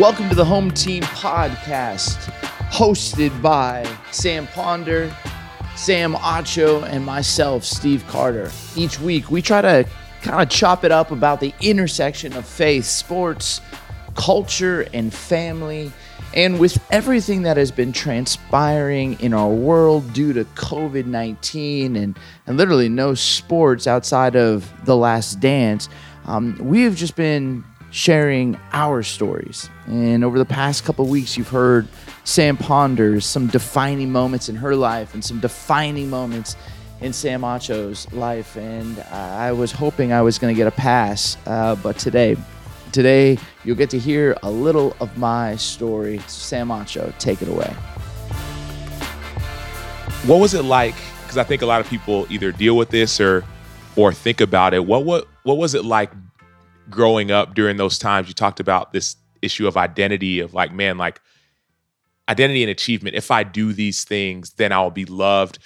Welcome to the Home Team Podcast, hosted by Sam Ponder, Sam Acho, and myself, Steve Carter. Each week, we try to kind of chop it up about the intersection of faith, sports, culture, and family. And with everything that has been transpiring in our world due to COVID 19 and, and literally no sports outside of The Last Dance, um, we have just been sharing our stories. And over the past couple weeks, you've heard Sam Ponder's some defining moments in her life and some defining moments in Sam Acho's life. And I was hoping I was going to get a pass, uh, but today, today you'll get to hear a little of my story. Sam Acho, take it away. What was it like? Because I think a lot of people either deal with this or or think about it. What what what was it like growing up during those times? You talked about this issue of identity of like, man, like identity and achievement. If I do these things, then I'll be loved.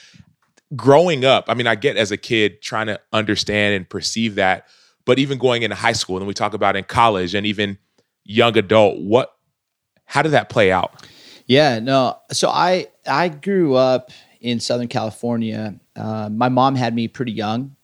Growing up, I mean, I get as a kid trying to understand and perceive that, but even going into high school, and we talk about in college and even young adult, what, how did that play out? Yeah, no. So I I grew up in Southern California. Uh, my mom had me pretty young,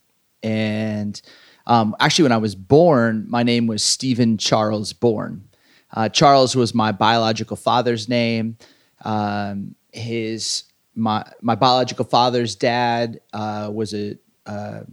and um, actually, when I was born, my name was Stephen Charles Bourne. Uh, Charles was my biological father's name. Um, his my my biological father's dad uh, was a, a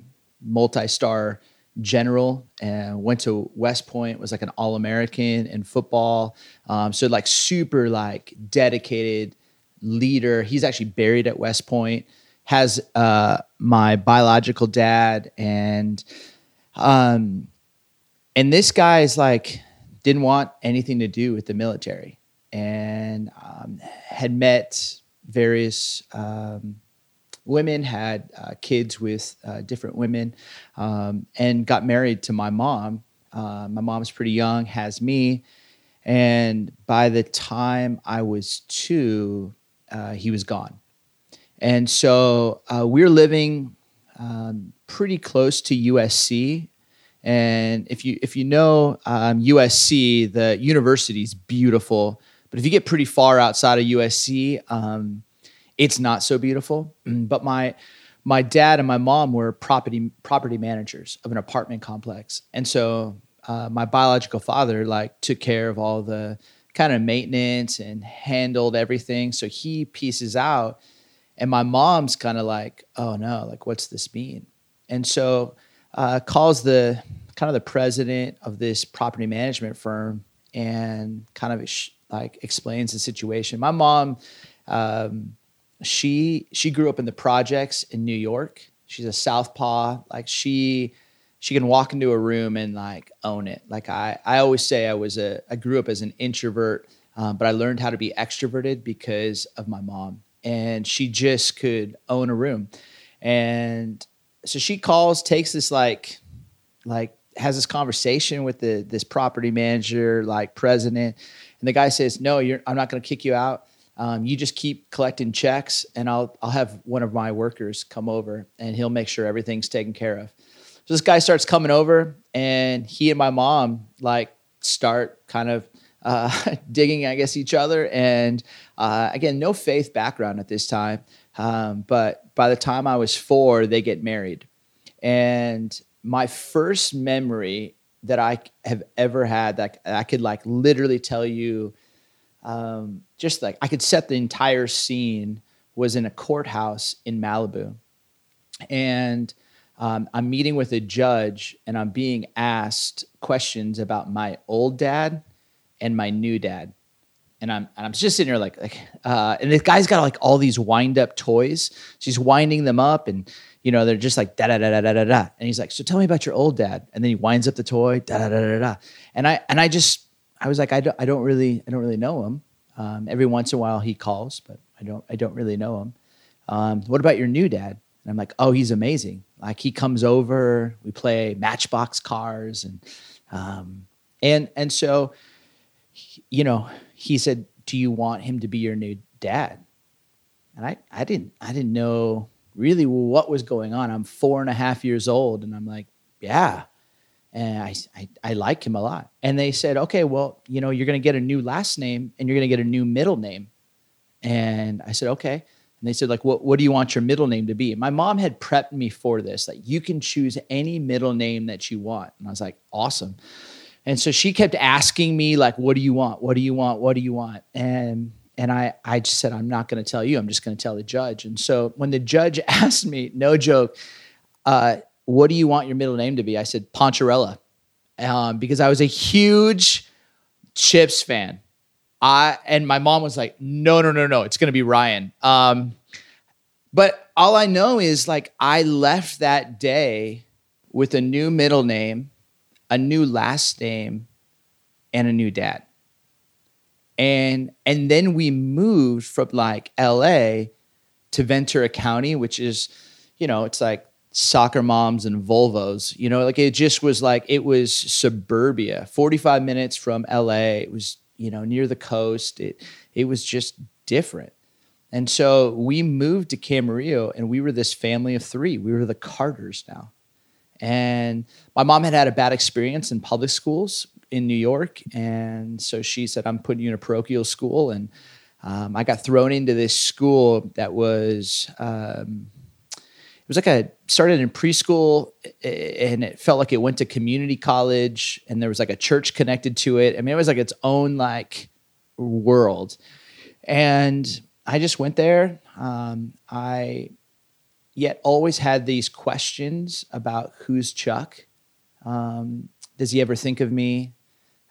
multi-star general and went to West Point. Was like an All American in football. Um, so like super like dedicated leader. He's actually buried at West Point. Has uh, my biological dad and um, and this guy is like, didn't want anything to do with the military and um, had met various um, women, had uh, kids with uh, different women, um, and got married to my mom. Uh, my mom's pretty young, has me. And by the time I was two, uh, he was gone. And so uh, we we're living um, pretty close to USC. And if you if you know um, USC, the university is beautiful. But if you get pretty far outside of USC, um, it's not so beautiful. But my my dad and my mom were property property managers of an apartment complex, and so uh, my biological father like took care of all the kind of maintenance and handled everything. So he pieces out, and my mom's kind of like, "Oh no, like what's this mean?" and so uh, calls the kind of the president of this property management firm and kind of like explains the situation. My mom, um, she she grew up in the projects in New York. She's a southpaw. Like she she can walk into a room and like own it. Like I I always say I was a I grew up as an introvert, um, but I learned how to be extroverted because of my mom, and she just could own a room, and so she calls, takes this like, like has this conversation with the this property manager, like president, and the guy says, "No, you're. I'm not going to kick you out. Um, you just keep collecting checks, and I'll I'll have one of my workers come over, and he'll make sure everything's taken care of." So this guy starts coming over, and he and my mom like start kind of uh, digging, I guess, each other. And uh, again, no faith background at this time. Um, but by the time I was four, they get married. And my first memory that I have ever had that I could like literally tell you, um, just like I could set the entire scene was in a courthouse in Malibu. And um, I'm meeting with a judge and I'm being asked questions about my old dad and my new dad and I'm and I'm just sitting there like like uh, and the guy's got like all these wind up toys. She's winding them up, and you know they're just like da da da da da da da. And he's like, "So tell me about your old dad." And then he winds up the toy da da da da da. And I and I just I was like, I don't I don't really I don't really know him. Um, every once in a while he calls, but I don't I don't really know him. Um, what about your new dad? And I'm like, oh, he's amazing. Like he comes over, we play Matchbox cars, and um, and and so you know he said, "Do you want him to be your new dad?" And I, I didn't, I didn't know really what was going on. I'm four and a half years old, and I'm like, "Yeah." And I, I, I like him a lot. And they said, okay, well, you know, you're going to get a new last name and you're going to get a new middle name. And I said, okay. And they said, like, what, what do you want your middle name to be? My mom had prepped me for this. Like, you can choose any middle name that you want. And I was like, awesome. And so she kept asking me, like, what do you want? What do you want? What do you want? And and I, I just said, I'm not going to tell you. I'm just going to tell the judge. And so when the judge asked me, no joke, uh, what do you want your middle name to be? I said, Poncherello, um, because I was a huge Chips fan. I and my mom was like, no, no, no, no, it's going to be Ryan. Um, but all I know is like I left that day with a new middle name, a new last name, and a new dad and and then we moved from like LA to Ventura County, which is, you know, it's like soccer moms and Volvos. You know, like it just was like it was suburbia. Forty five minutes from LA. It was you know near the coast. It it was just different. And so we moved to Camarillo, and we were this family of three. We were the Carters now. And my mom had had a bad experience in public schools in New York, and so she said, "I'm putting you in a parochial school." And um, I got thrown into this school that was um, it was like a started in preschool, and it felt like it went to community college, and there was like a church connected to it. I mean, it was like its own like world, and I just went there. Um, I yet always had these questions about who's Chuck. Um, does he ever think of me?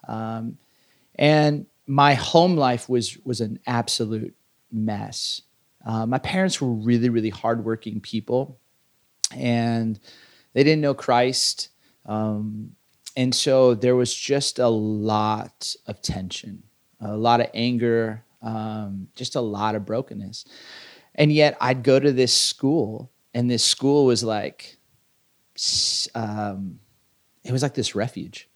Um, and my home life was was an absolute mess. Uh, my parents were really, really hardworking people, and they didn't know Christ. Um, and so there was just a lot of tension, a lot of anger, um, just a lot of brokenness. And yet I'd go to this school, and this school was like, um, it was like this refuge.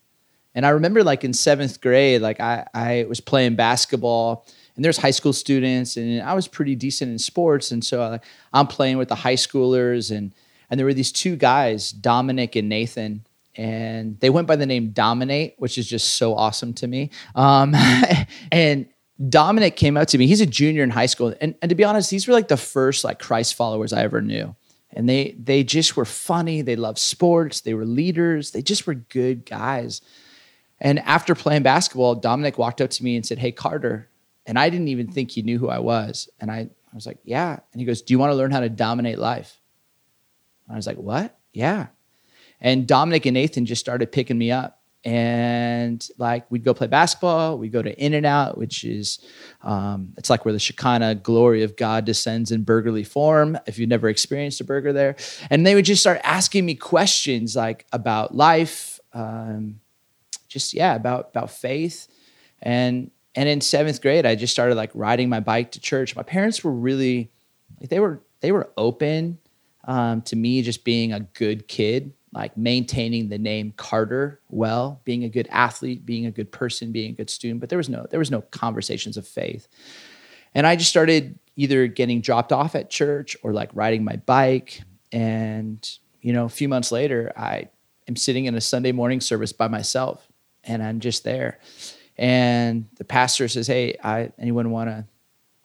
And I remember like in seventh grade, like I, I was playing basketball and there's high school students and I was pretty decent in sports. And so I, I'm playing with the high schoolers and, and there were these two guys, Dominic and Nathan, and they went by the name Dominate, which is just so awesome to me. Um, and Dominic came up to me. He's a junior in high school, and, and to be honest, these were like the first like Christ followers I ever knew. And they they just were funny. They loved sports. They were leaders. They just were good guys. And after playing basketball, Dominic walked up to me and said, Hey, Carter. And I didn't even think he knew who I was. And I, I was like, Yeah. And he goes, Do you want to learn how to dominate life? And I was like, What? Yeah. And Dominic and Nathan just started picking me up. And like we'd go play basketball, we'd go to In-N-Out, which is um, it's like where the Shekinah glory of God descends in burgerly form. If you've never experienced a burger there, and they would just start asking me questions like about life, um, just yeah about about faith. And and in seventh grade i just started like riding my bike to church. My parents were really like they were they were open um, to me just being a good kid like maintaining the name carter well being a good athlete being a good person being a good student but there was no there was no conversations of faith and i just started either getting dropped off at church or like riding my bike and you know a few months later i am sitting in a sunday morning service by myself and I'm just there. And the pastor says, "Hey, I, anyone want to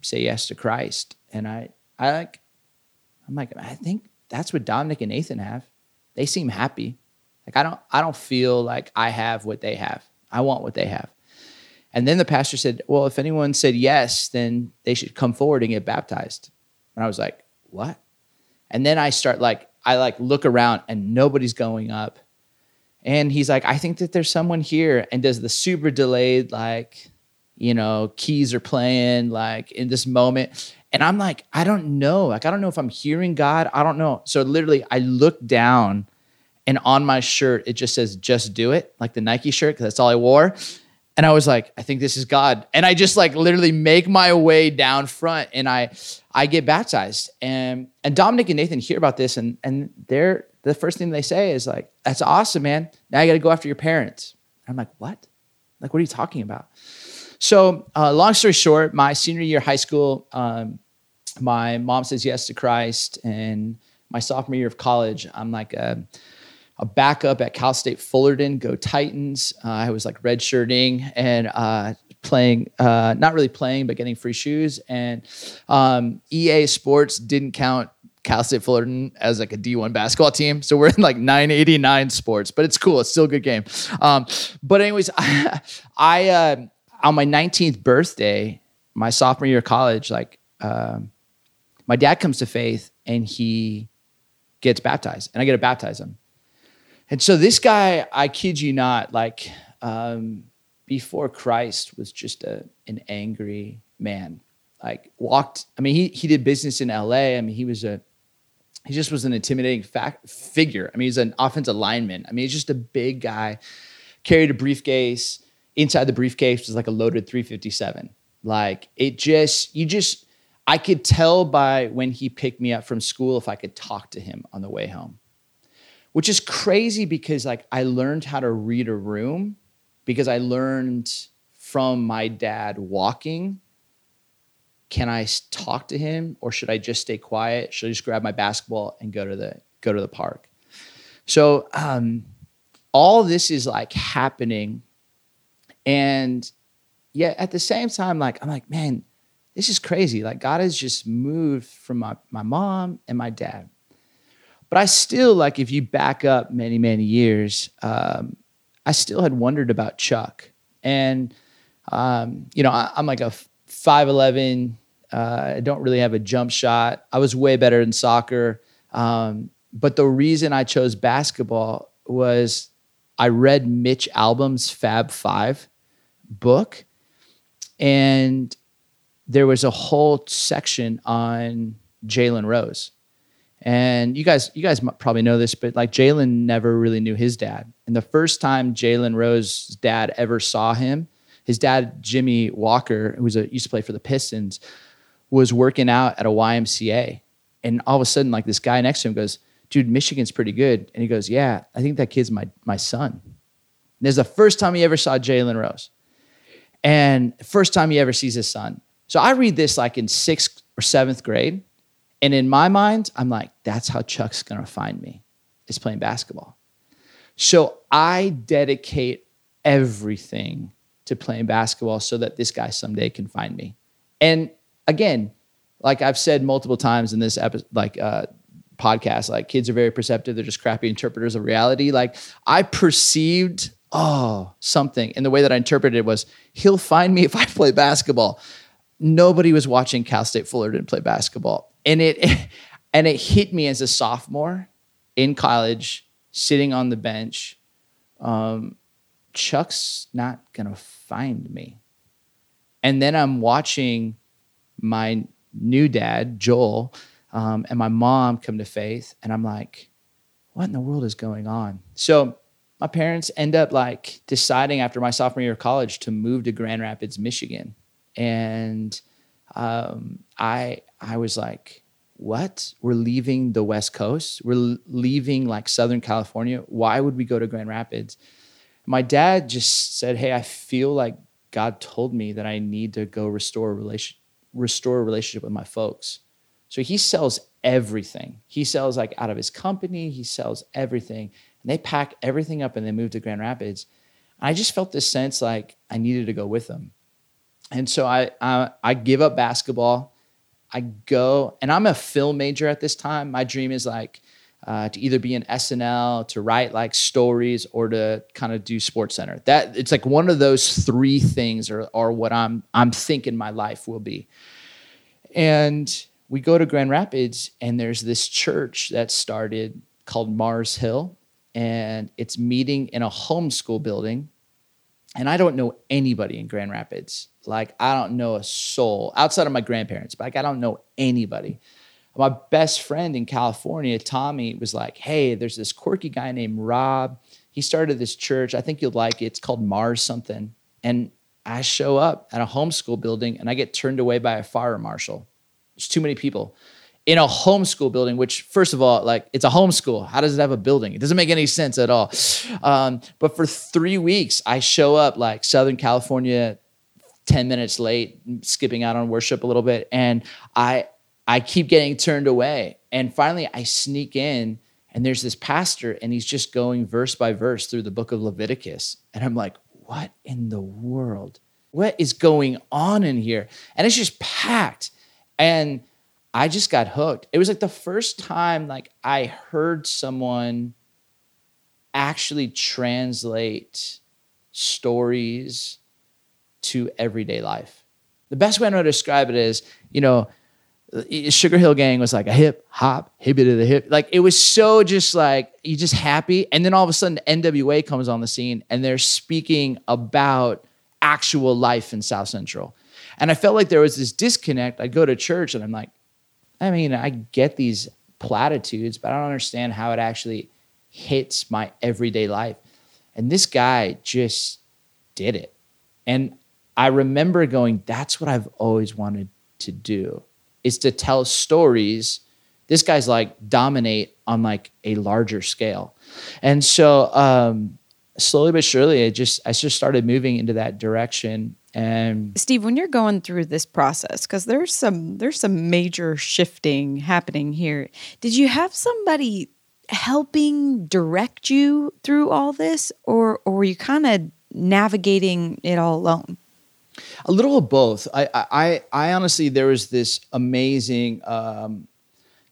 say yes to Christ?" And I, I like, I'm like, I think that's what Dominic and Nathan have. They seem happy. Like I don't, I don't feel like I have what they have. I want what they have. And then the pastor said, "Well, if anyone said yes, then they should come forward and get baptized." And I was like, "What?" And then I start like, I like look around and nobody's going up and he's like, I think that there's someone here. And does the super delayed, like, you know, keys are playing like in this moment. And I'm like, I don't know. Like, I don't know if I'm hearing God. I don't know. So literally, I look down and on my shirt, it just says, just do it, like the Nike shirt, because that's all I wore. And I was like, I think this is God. And I just like literally make my way down front and I I get baptized. And and Dominic and Nathan hear about this and and they're the first thing they say is like, "That's awesome, man. Now you got to go after your parents." I'm like, "What? Like, what are you talking about?" So, uh, long story short, my senior year high school, um, my mom says yes to Christ, and my sophomore year of college, I'm like a a backup at Cal State Fullerton, go Titans. Uh, I was like redshirting and uh, playing, uh, not really playing, but getting free shoes. And um, EA Sports didn't count Cal State Fullerton as like a D1 basketball team. So we're in like 989 sports, but it's cool. It's still a good game. Um, but anyways, I, I uh, on my 19th birthday, my sophomore year of college, like um, my dad comes to faith and he gets baptized and I get to baptize him. And so this guy, I kid you not, like um, before Christ was just a, an angry man. Like walked, I mean, he, he did business in LA. I mean, he was a, he just was an intimidating fact, figure. I mean, he's an offensive lineman. I mean, he's just a big guy, carried a briefcase. Inside the briefcase was like a loaded 357. Like it just, you just, I could tell by when he picked me up from school if I could talk to him on the way home which is crazy because like I learned how to read a room because I learned from my dad walking. Can I talk to him or should I just stay quiet? Should I just grab my basketball and go to the go to the park? So um, all this is like happening, and yet at the same time, like I'm like, man, this is crazy. Like God has just moved from my my mom and my dad but I still like if you back up many many years, um, I still had wondered about Chuck, and um, you know I, am like a five eleven. Uh, I don't really have a jump shot. I was way better in soccer, um, but the reason I chose basketball was I read Mitch Albom's Fab Five book, and there was a whole section on Jalen Rose and you guys, you guys probably know this, but like Jalen never really knew his dad. And the first time Jalen Rose's dad ever saw him, his dad Jimmy Walker, who was a, used to play for the Pistons, was working out at a YMCA, and all of a sudden, like this guy next to him goes, "Dude, Michigan's pretty good," and he goes, "Yeah, I think that kid's my my son." And this is the first time he ever saw Jalen Rose, and first time he ever sees his son. So I read this like in sixth or seventh grade, and in my mind, I'm like, that's how Chuck's gonna find me, is playing basketball. So I dedicate everything to playing basketball so that this guy someday can find me. And again, like I've said multiple times in this episode, like uh, podcast, like kids are very perceptive. They're just crappy interpreters of reality. Like I perceived, oh, something. And the way that I interpreted it was, he'll find me if I play basketball. Nobody was watching Cal State Fullerton play basketball and it and it hit me as a sophomore in college, sitting on the bench. Um, Chuck's not gonna find me. And then I'm watching my new dad, Joel, um, and my mom come to faith, and I'm like, what in the world is going on? So my parents end up like deciding after my sophomore year of college to move to Grand Rapids, Michigan, and um, I I was like, what? We're leaving the West Coast. We're leaving like Southern California. Why would we go to Grand Rapids? My dad just said, Hey, I feel like God told me that I need to go restore a relation, restore a relationship with my folks. So he sells everything. He sells like out of his company, he sells everything. And they pack everything up and they move to Grand Rapids. I just felt this sense like I needed to go with them. And so I, I, I give up basketball I go, and I'm a film major at this time. My dream is like uh, to either be in SNL, to write like stories, or to kind of do SportsCenter. That it's like one of those three things are, are what I'm I'm thinking my life will be. And we go to Grand Rapids, and there's this church that started called Mars Hill, and it's meeting in a homeschool building. And I don't know anybody in Grand Rapids like I don't know a soul outside of my grandparents, but like I don't know anybody. My best friend in California, Tommy, was like, "Hey, there's this quirky guy named Rob. He started this church. I think you'll like it. It's called Mars something." And I show up at a homeschool building and I get turned away by a fire marshal. There's too many people in a homeschool building, which first of all, like it's a homeschool. How does it have a building? It doesn't make any sense at all. Um, but for three weeks, I show up like Southern California 10 minutes late, skipping out on worship a little bit. And I I keep getting turned away. And finally I sneak in And there's this pastor, and he's just going verse by verse through the book of Leviticus. And I'm like, what in the world? What is going on in here? And it's just packed. And I just got hooked. It was like the first time like I heard someone actually translate stories to everyday life. The best way I know to describe it is, you know, uh, Sugarhill Gang was like a hip hop, hippie to the hip. Like it was so just like you just happy. And then all of a sudden NWA comes on the scene and they're speaking about actual life in South Central. And I felt like there was this disconnect. I go to church and I'm like, I mean, I get these platitudes, but I don't understand how it actually hits my everyday life. And this guy just did it. And I remember going, that's what I've always wanted to do is to tell stories. This guy's like dominate on like a larger scale. And so um, slowly but surely, I just I just started moving into that direction. And Steve, when you're going through this process, because there's some there's some major shifting happening here. Did you have somebody helping direct you through all this, or or were you kind of navigating it all alone? A little of both. I, I, I honestly, there was this amazing, um,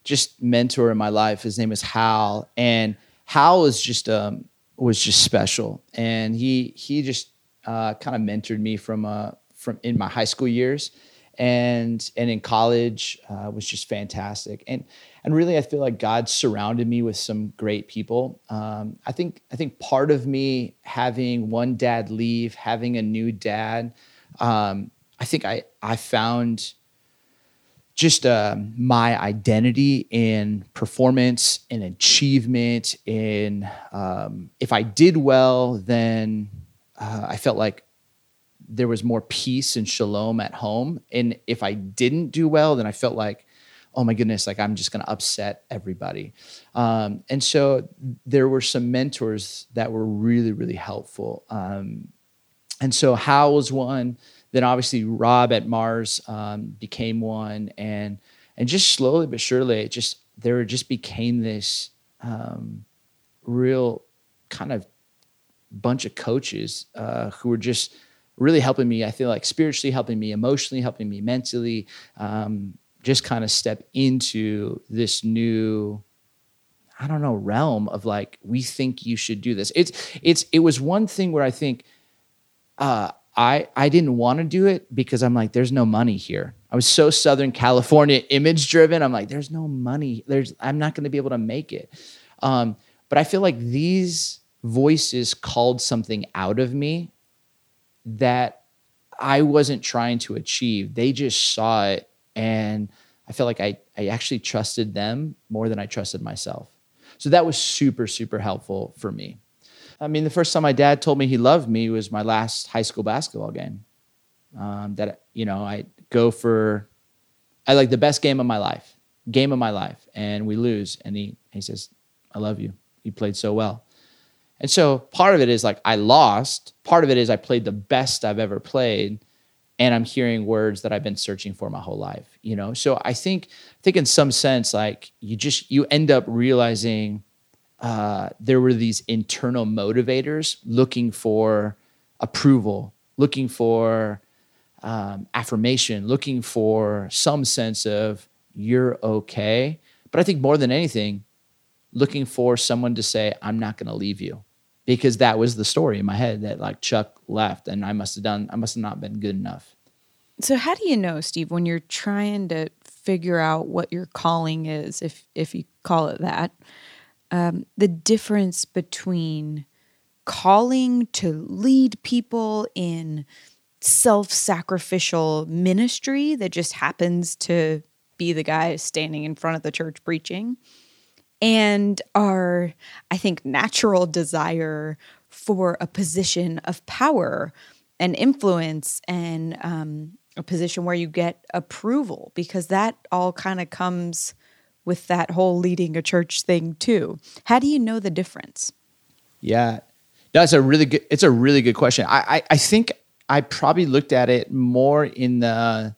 just mentor in my life. His name is Hal, and Hal was just um, was just special, and he he just uh, kind of mentored me from uh, from in my high school years, and and in college uh, was just fantastic, and and really I feel like God surrounded me with some great people. Um, I think I think part of me having one dad leave, having a new dad um, I think I I found just uh, my identity in performance and achievement. In um, if I did well, then uh, I felt like there was more peace and shalom at home. And if I didn't do well, then I felt like, oh my goodness, like I'm just going to upset everybody. Um, and so there were some mentors that were really, really helpful. Um, and so Hal was one. Then obviously Rob at Mars um, became one, and and just slowly but surely, it just there just became this um, real kind of bunch of coaches uh, who were just really helping me. I feel like spiritually helping me, emotionally helping me, mentally, um, just kind of step into this new I don't know realm of like we think you should do this. It's it's it was one thing where I think uh, I I didn't want to do it because I'm like, there's no money here. I was so Southern California image driven. I'm like, there's no money. There's I'm not going to be able to make it. Um, but I feel like these voices called something out of me that I wasn't trying to achieve. They just saw it, and I felt like I I actually trusted them more than I trusted myself. So that was super super helpful for me. I mean, the first time my dad told me he loved me was my last high school basketball game. Um, that you know, I go for, I like the best game of my life, game of my life, and we lose, and he he says, "I love you. You played so well." And so part of it is like I lost. Part of it is I played the best I've ever played, and I'm hearing words that I've been searching for my whole life. You know, so I think I think in some sense, like you just you end up realizing uh, there were these internal motivators looking for approval, looking for um, affirmation, looking for some sense of you're okay. But I think more than anything, looking for someone to say, I'm not going to leave you. Because that was the story in my head that like Chuck left and I must have done, I must have not been good enough. So how do you know, Steve, when you're trying to figure out what your calling is, if if you call it that, um, the difference between calling to lead people in self sacrificial ministry that just happens to be the guy standing in front of the church preaching and our, I think, natural desire for a position of power and influence and um, a position where you get approval because that all kind of comes with that whole leading a church thing too. How do you know the difference? Yeah, that's a really good. It's a really good question. I I, I think I probably looked at it more in the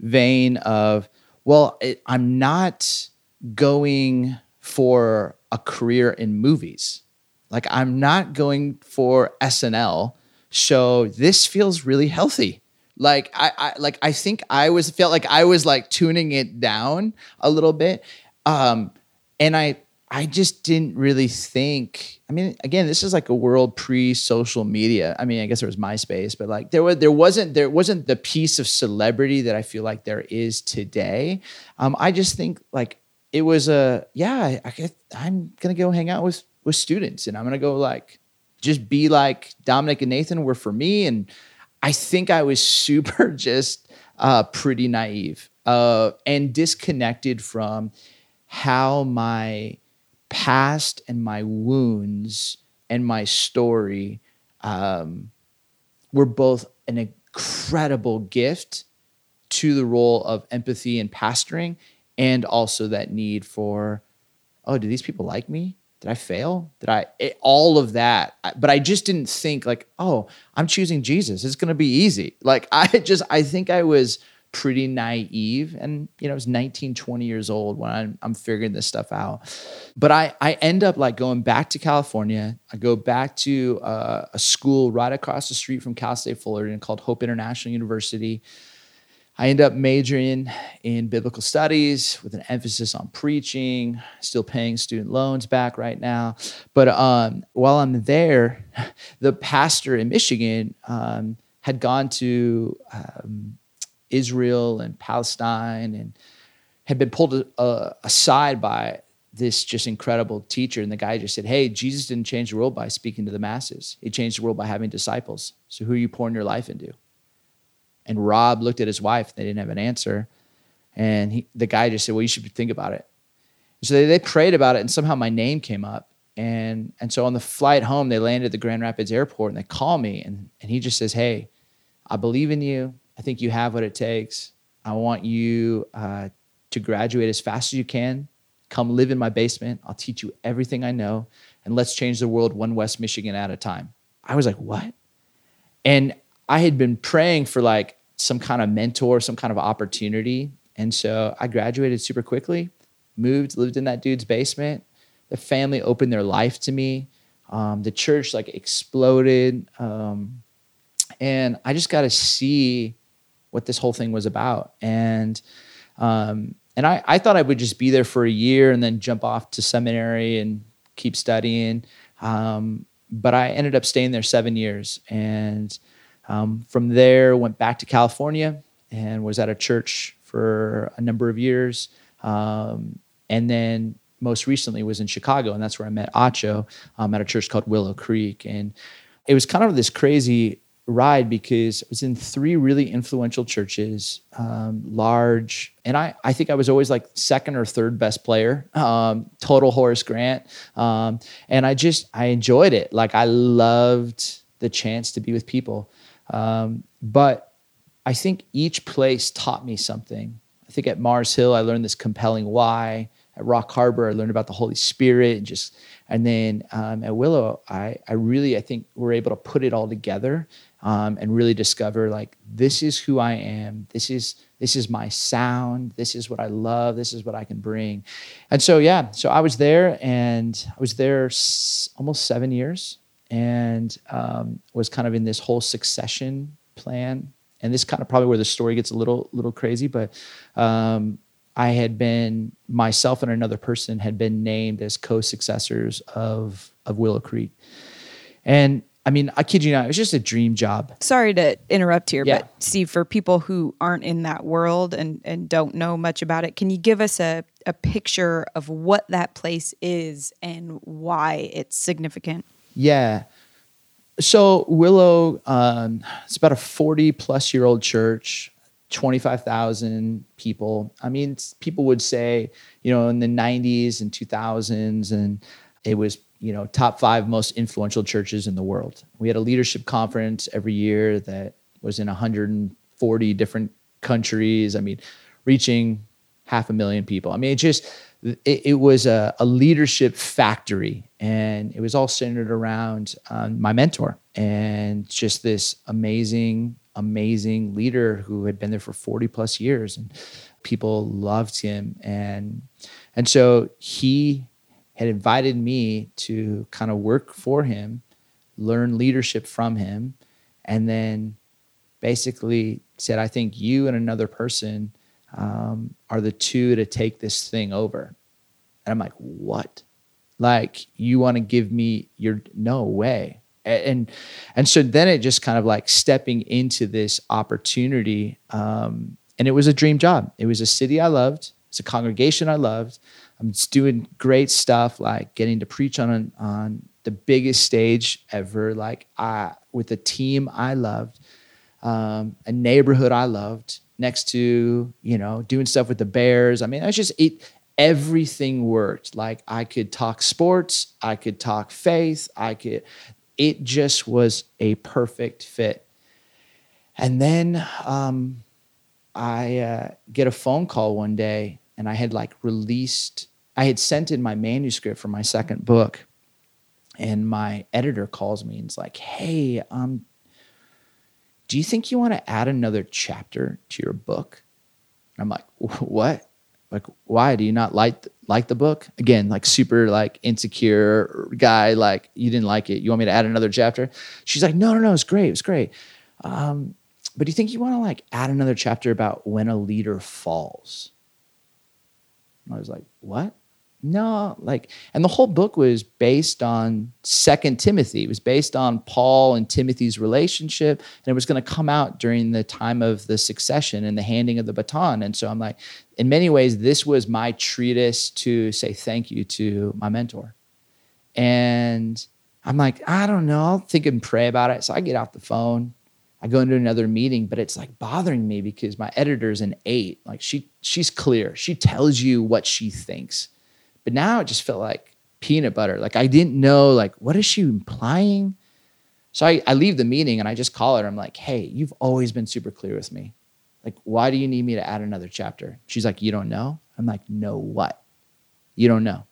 vein of, well, it, I'm not going for a career in movies. Like I'm not going for SNL. So this feels really healthy. Like I, I like I think I was felt like I was like tuning it down a little bit. Um and I I just didn't really think. I mean, again, this is like a world pre-social media. I mean, I guess there was MySpace, but like there was there wasn't there wasn't the piece of celebrity that I feel like there is today. Um, I just think like it was a yeah. I, I'm gonna go hang out with with students, and I'm gonna go like just be like Dominic and Nathan were for me, and I think I was super just uh, pretty naive uh, and disconnected from how my past and my wounds and my story um, were both an incredible gift to the role of empathy and pastoring and also that need for oh do these people like me? Did i fail? Did i it, all of that. But i just didn't think like oh i'm choosing jesus. It's going to be easy. Like i just i think i was pretty naive and you know i was 19 20 years old when I'm, I'm figuring this stuff out. But i i end up like going back to california. I go back to uh, a school right across the street from cal state fullerton called hope international university I end up majoring in biblical studies with an emphasis on preaching, still paying student loans back right now. But um, while I'm there, the pastor in Michigan um, had gone to um, Israel and Palestine and had been pulled uh, aside by this just incredible teacher. And the guy just said, Hey, Jesus didn't change the world by speaking to the masses, He changed the world by having disciples. So who are you pouring your life into? And Rob looked at his wife, they didn't have an answer. And he, the guy just said, Well, you should think about it. So they, they prayed about it, and somehow my name came up. And, and so on the flight home, they landed at the Grand Rapids airport and they call me, and, and he just says, Hey, I believe in you. I think you have what it takes. I want you uh, to graduate as fast as you can. Come live in my basement. I'll teach you everything I know. And let's change the world one West Michigan at a time. I was like, What? And I had been praying for like some kind of mentor, some kind of opportunity. And so I graduated super quickly, moved, lived in that dude's basement. The family opened their life to me. Um, the church like exploded. Um, and I just got to see what this whole thing was about. And um, and I, I thought I would just be there for a year and then jump off to seminary and keep studying. Um, but I ended up staying there seven years. And um, from there, went back to California and was at a church for a number of years. Um, and then most recently was in Chicago, and that's where I met Acho um, at a church called Willow Creek. And it was kind of this crazy ride because I was in three really influential churches, um, large, and I, I think I was always like second or third best player, um, total Horace Grant. Um, and I just, I enjoyed it. Like I loved the chance to be with people. Um, but I think each place taught me something. I think at Mars Hill, I learned this compelling why. At Rock Harbor, I learned about the Holy Spirit and just, and then um, at Willow, I, I really, I think we're able to put it all together um, and really discover like this is who I am. This is this is my sound. This is what I love. This is what I can bring. And so yeah, so I was there, and I was there almost seven years, and um, was kind of in this whole succession plan. And this kind of probably where the story gets a little little crazy, but um, I had been myself and another person had been named as co-successors of of Willow Creek, and I mean, I kid you not, it was just a dream job. Sorry to interrupt here, Yeah. but Steve, for people who aren't in that world and, and don't know much about it, can you give us a, a picture of what that place is and why it's significant? Yeah. So Willow, um, it's about a 40 plus year old church, 25,000 people. I mean, people would say, you know, in the 90s and 2000s, and it was, you know, top five most influential churches in the world. We had a leadership conference every year that was in 140 different countries. I mean, reaching half a million people. I mean, it just, it, it was a, a leadership factory and it was all centered around um, my mentor and just this amazing amazing leader who had been there for 40 plus years and people loved him. And and so he had invited me to kind of work for him, learn leadership from him, and then basically said, I think you and another person um, are the two to take this thing over. And I'm like, what? Like, you want to give me your no way. And and so then it just kind of like stepping into this opportunity. Um, and it was a dream job. It was a city I loved. It's a congregation I loved. I'm just doing great stuff, like getting to preach on on the biggest stage ever, like I with a team I loved, um, a neighborhood I loved, next to you know doing stuff with the Bears. I mean, I just it. Everything worked. Like I could talk sports, I could talk faith, I could. It just was a perfect fit. And then um, I uh, get a phone call one day and I had like released, I had sent in my manuscript for my second book, and my editor calls me and is like, "Hey, um, do you think you want to add another chapter to your book?" And I'm like, "What? Like, why do you not like like the book?" Again, like super like insecure guy, like you didn't like it. You want me to add another chapter? She's like, "No, no, no, it's great, it's great." Um, but do you think you want to like add another chapter about when a leader falls? I was like, what? No, like, and the whole book was based on Second Timothy. It was based on Paul and Timothy's relationship, and it was going to come out during the time of the succession and the handing of the baton. And so I'm like, in many ways, this was my treatise to say thank you to my mentor. And I'm like, I don't know, I'll think and pray about it. So I get out the phone, I go into another meeting, but it's like bothering me because my editor's an eight. Like she she's clear. She tells you what she thinks. But now it just felt like peanut butter. Like I didn't know like what is she implying? So I, I leave the meeting and I just call her. I'm like, hey, you've always been super clear with me. Like, why do you need me to add another chapter? She's like, you don't know? I'm like, no, what? You don't know.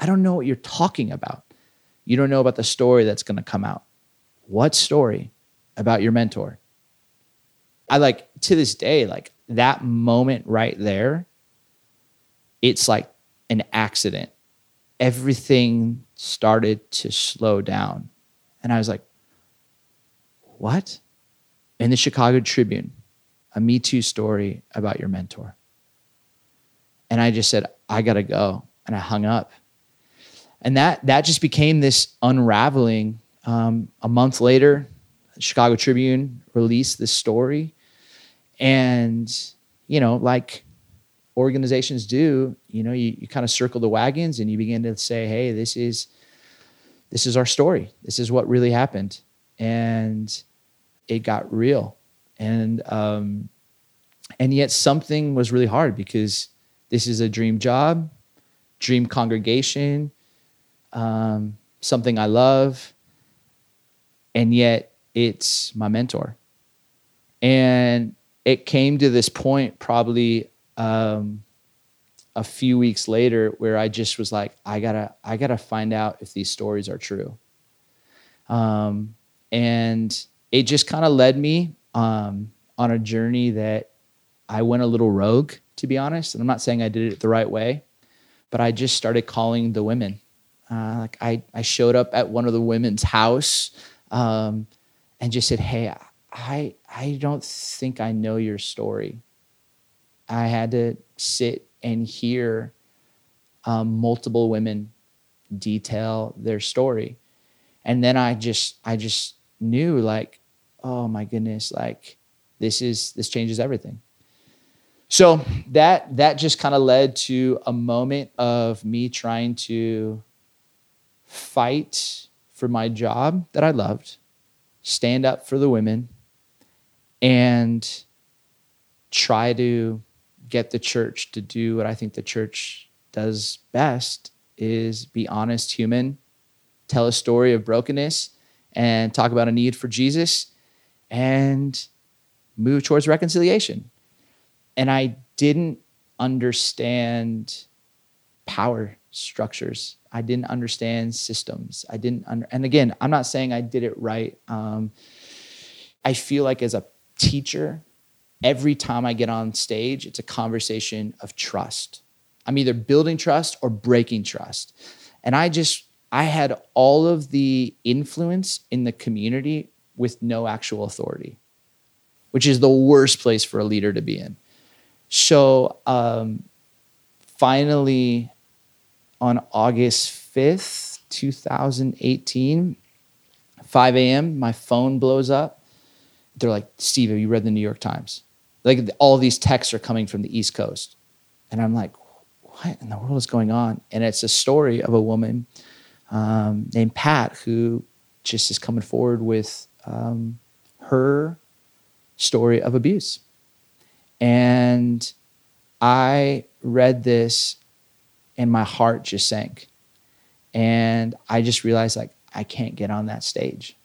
I don't know what you're talking about. You don't know about the story that's going to come out. What story? about your mentor. I like to this day, like that moment right there, it's like an accident. Everything started to slow down. And I was like, what? In the Chicago Tribune, a Me Too story about your mentor. And I just said, I gotta go. And I hung up. And that that just became this unraveling. Um, a month later, Chicago Tribune released this story. And, you know, like organizations do, you know, you, you kind of circle the wagons and you begin to say, hey, this is this is our story. This is what really happened. And it got real. And um and yet something was really hard because this is a dream job, dream congregation, um, something I love. And yet it's my mentor. And it came to this point probably um, a few weeks later where I just was like, I gotta, I gotta find out if these stories are true. Um, and it just kind of led me um, on a journey that I went a little rogue, to be honest. And I'm not saying I did it the right way, but I just started calling the women. Uh, like I, I showed up at one of the women's house. Um, and just said, Hey, I, I don't think I know your story. I had to sit and hear um, multiple women detail their story. And then I just, I just knew like, oh my goodness, like this is, this changes everything. So that, that just kind of led to a moment of me trying to fight for my job that I loved stand up for the women, and try to get the church to do what I think the church does best is be honest human, tell a story of brokenness and talk about a need for Jesus and move towards reconciliation. And I didn't understand power structures I didn't understand systems. I didn't under, and again, I'm not saying I did it right. Um, I feel like as a teacher, every time I get on stage, it's a conversation of trust. I'm either building trust or breaking trust. And I just, I had all of the influence in the community with no actual authority, which is the worst place for a leader to be in. So um, finally, on August 5th, 2018, 5 a.m., my phone blows up. They're like, Steve, have you read the New York Times? Like all these texts are coming from the East Coast. And I'm like, what in the world is going on? And it's a story of a woman um, named Pat who just is coming forward with um, her story of abuse. And I read this and my heart just sank. And I just realized like I can't get on that stage.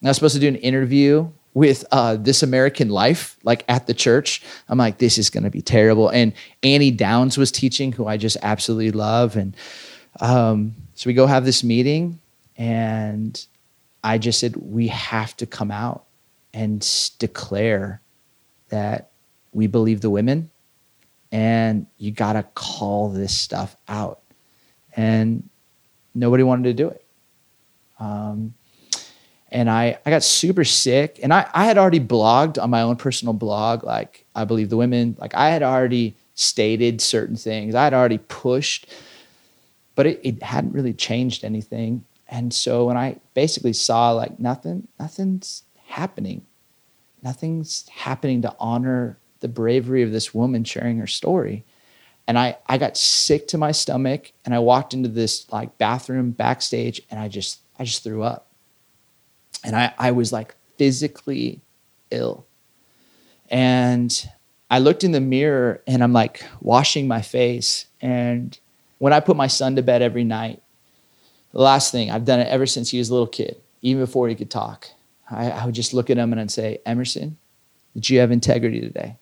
And I was supposed to do an interview with uh, This American Life, like at the church. I'm like, this is going to be terrible. And Annie Downs was teaching, who I just absolutely love. And um, so we go have this meeting, and I just said, we have to come out and declare that we believe the women and you got to call this stuff out. And nobody wanted to do it. Um, and I, I got super sick and I, I had already blogged on my own personal blog like i believe the women. Like i had already stated certain things. I had already pushed but it, it hadn't really changed anything. And so when i basically saw like nothing nothing's happening. Nothing's happening to honor the bravery of this woman sharing her story. And I, I got sick to my stomach and i walked into this like bathroom backstage and i just i just threw up and I, I was like physically ill. And i looked in the mirror and i'm like washing my face. And when i put my son to bed every night the last thing i've done it ever since he was a little kid even before he could talk. I, I would just look at him and i'd say emerson did you have integrity today?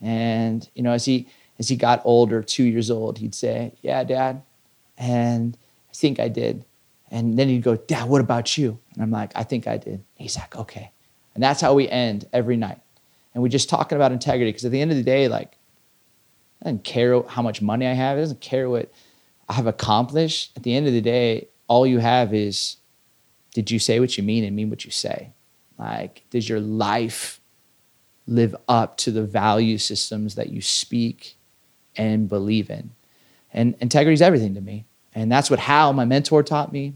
And you know as he as he got older two years old he'd say yeah dad. And i think i did and then he'd go, Dad, what about you? And I'm like, I think I did. He's like, okay. And that's how we end every night. And we're just talking about integrity because at the end of the day, like, it doesn't care how much money I have. It doesn't care what I have accomplished. At the end of the day, all you have is did you say what you mean and mean what you say? Like, does your life live up to the value systems that you speak and believe in? And integrity is everything to me. And that's what Hal, my mentor, taught me.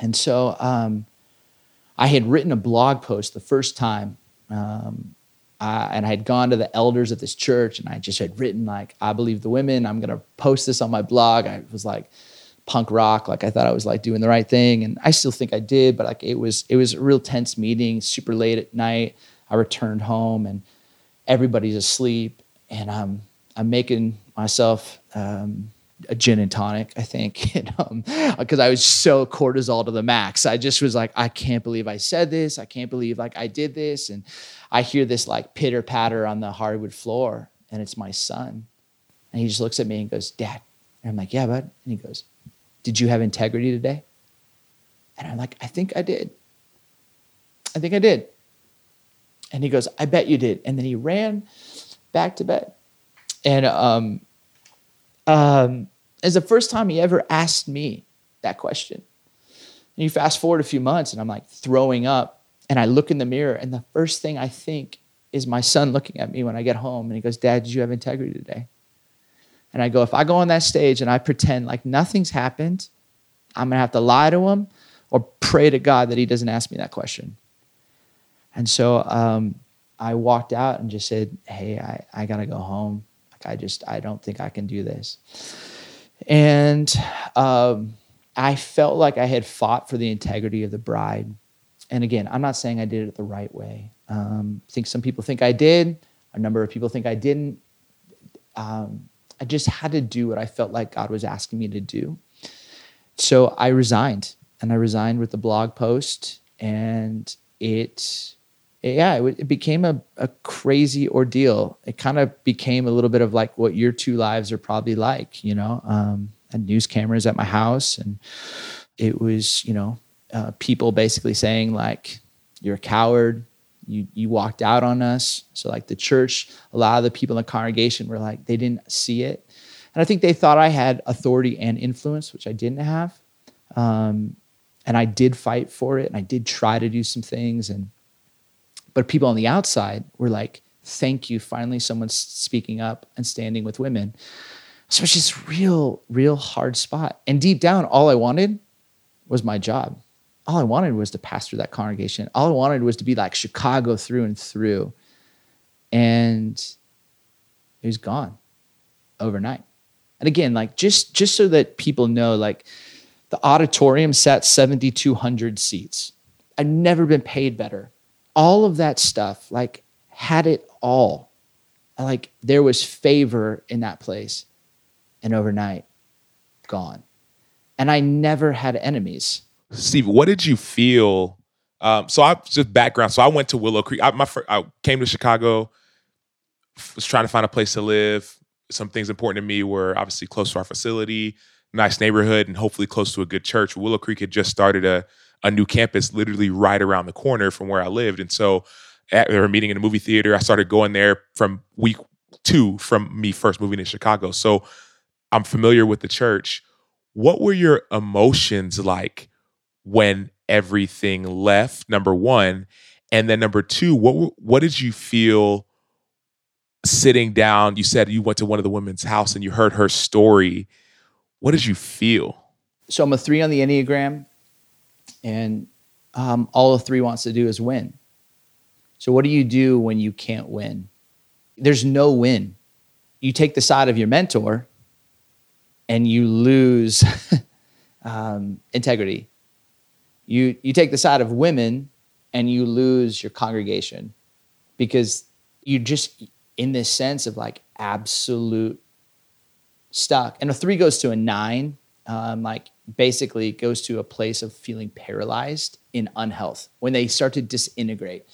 And so um, I had written a blog post the first time. Um, I, and I had gone to the elders of this church and I just had written, like, I believe the women. I'm going to post this on my blog. I was like, punk rock like i thought i was like doing the right thing and i still think i did but like it was it was a real tense meeting super late at night i returned home and everybody's asleep and i'm i'm making myself um, a gin and tonic, I think, because um, I was so cortisol to the max. I just was like, I can't believe I said this. I can't believe like I did this. And I hear this like pitter patter on the hardwood floor, and it's my son. And he just looks at me and goes, Dad. And I'm like, Yeah, bud. And he goes, Did you have integrity today? And I'm like, I think I did. I think I did. And he goes, I bet you did. And then he ran back to bed. And um, um, it's the first time he ever asked me that question. And you fast forward a few months, and I'm like throwing up, and I look in the mirror, and the first thing I think is my son looking at me when I get home, and he goes, "Dad, did you have integrity today?" And I go, if I go on that stage and I pretend like nothing's happened, I'm gonna have to lie to him or pray to God that he doesn't ask me that question. And so um, I walked out and just said, Hey, I, I gotta go home. I just, I don't think I can do this. And um, I felt like I had fought for the integrity of the bride. And again, I'm not saying I did it the right way. Um, I think some people think I did. A number of people think I didn't. Um, I just had to do what I felt like God was asking me to do. So I resigned, and I resigned with the blog post, and it yeah, it, it became a, a crazy ordeal. It kind of became a little bit of like what your two lives are probably like, you know. Um, I had news cameras at my house, and it was, you know, uh, people basically saying like, "You're a coward. You you walked out on us." So like the church, a lot of the people in the congregation were like, they didn't see it. And I think they thought I had authority and influence, which I didn't have. Um, and I did fight for it and I did try to do some things. And but people on the outside were like, thank you. Finally, someone's speaking up and standing with women. So it's just real, real hard spot. And deep down, all I wanted was my job. All I wanted was to pastor that congregation. All I wanted was to be like Chicago through and through. And it was gone overnight. And again, like just just so that people know, like the auditorium sat 7,200 seats. I've never been paid better. All of that stuff, like, had it all. Like, there was favor in that place. And overnight, gone. And I never had enemies. Steve, what did you feel? Um, so I just background. So I went to Willow Creek. I, my I came to Chicago, was trying to find a place to live. Some things important to me were obviously close to our facility, nice neighborhood, and hopefully close to a good church. Willow Creek had just started a a new campus literally right around the corner from where I lived, and so at, they were meeting in a movie theater. I started going there from week two from me first moving to Chicago. So I'm familiar with the church. What were your emotions like when everything left? Number one, and then number two, what what did you feel sitting down? You said you went to one of the women's house and you heard her story. What did you feel? So I'm a three on the Enneagram, and um, all a three wants to do is win. So what do you do when you can't win? There's no win. You take the side of your mentor, and you lose um, integrity. You you take the side of women, and you lose your congregation, because you're just in this sense of like absolute stuck. And a three goes to a nine, um, like basically goes to a place of feeling paralyzed in unhealth when they start to disintegrate.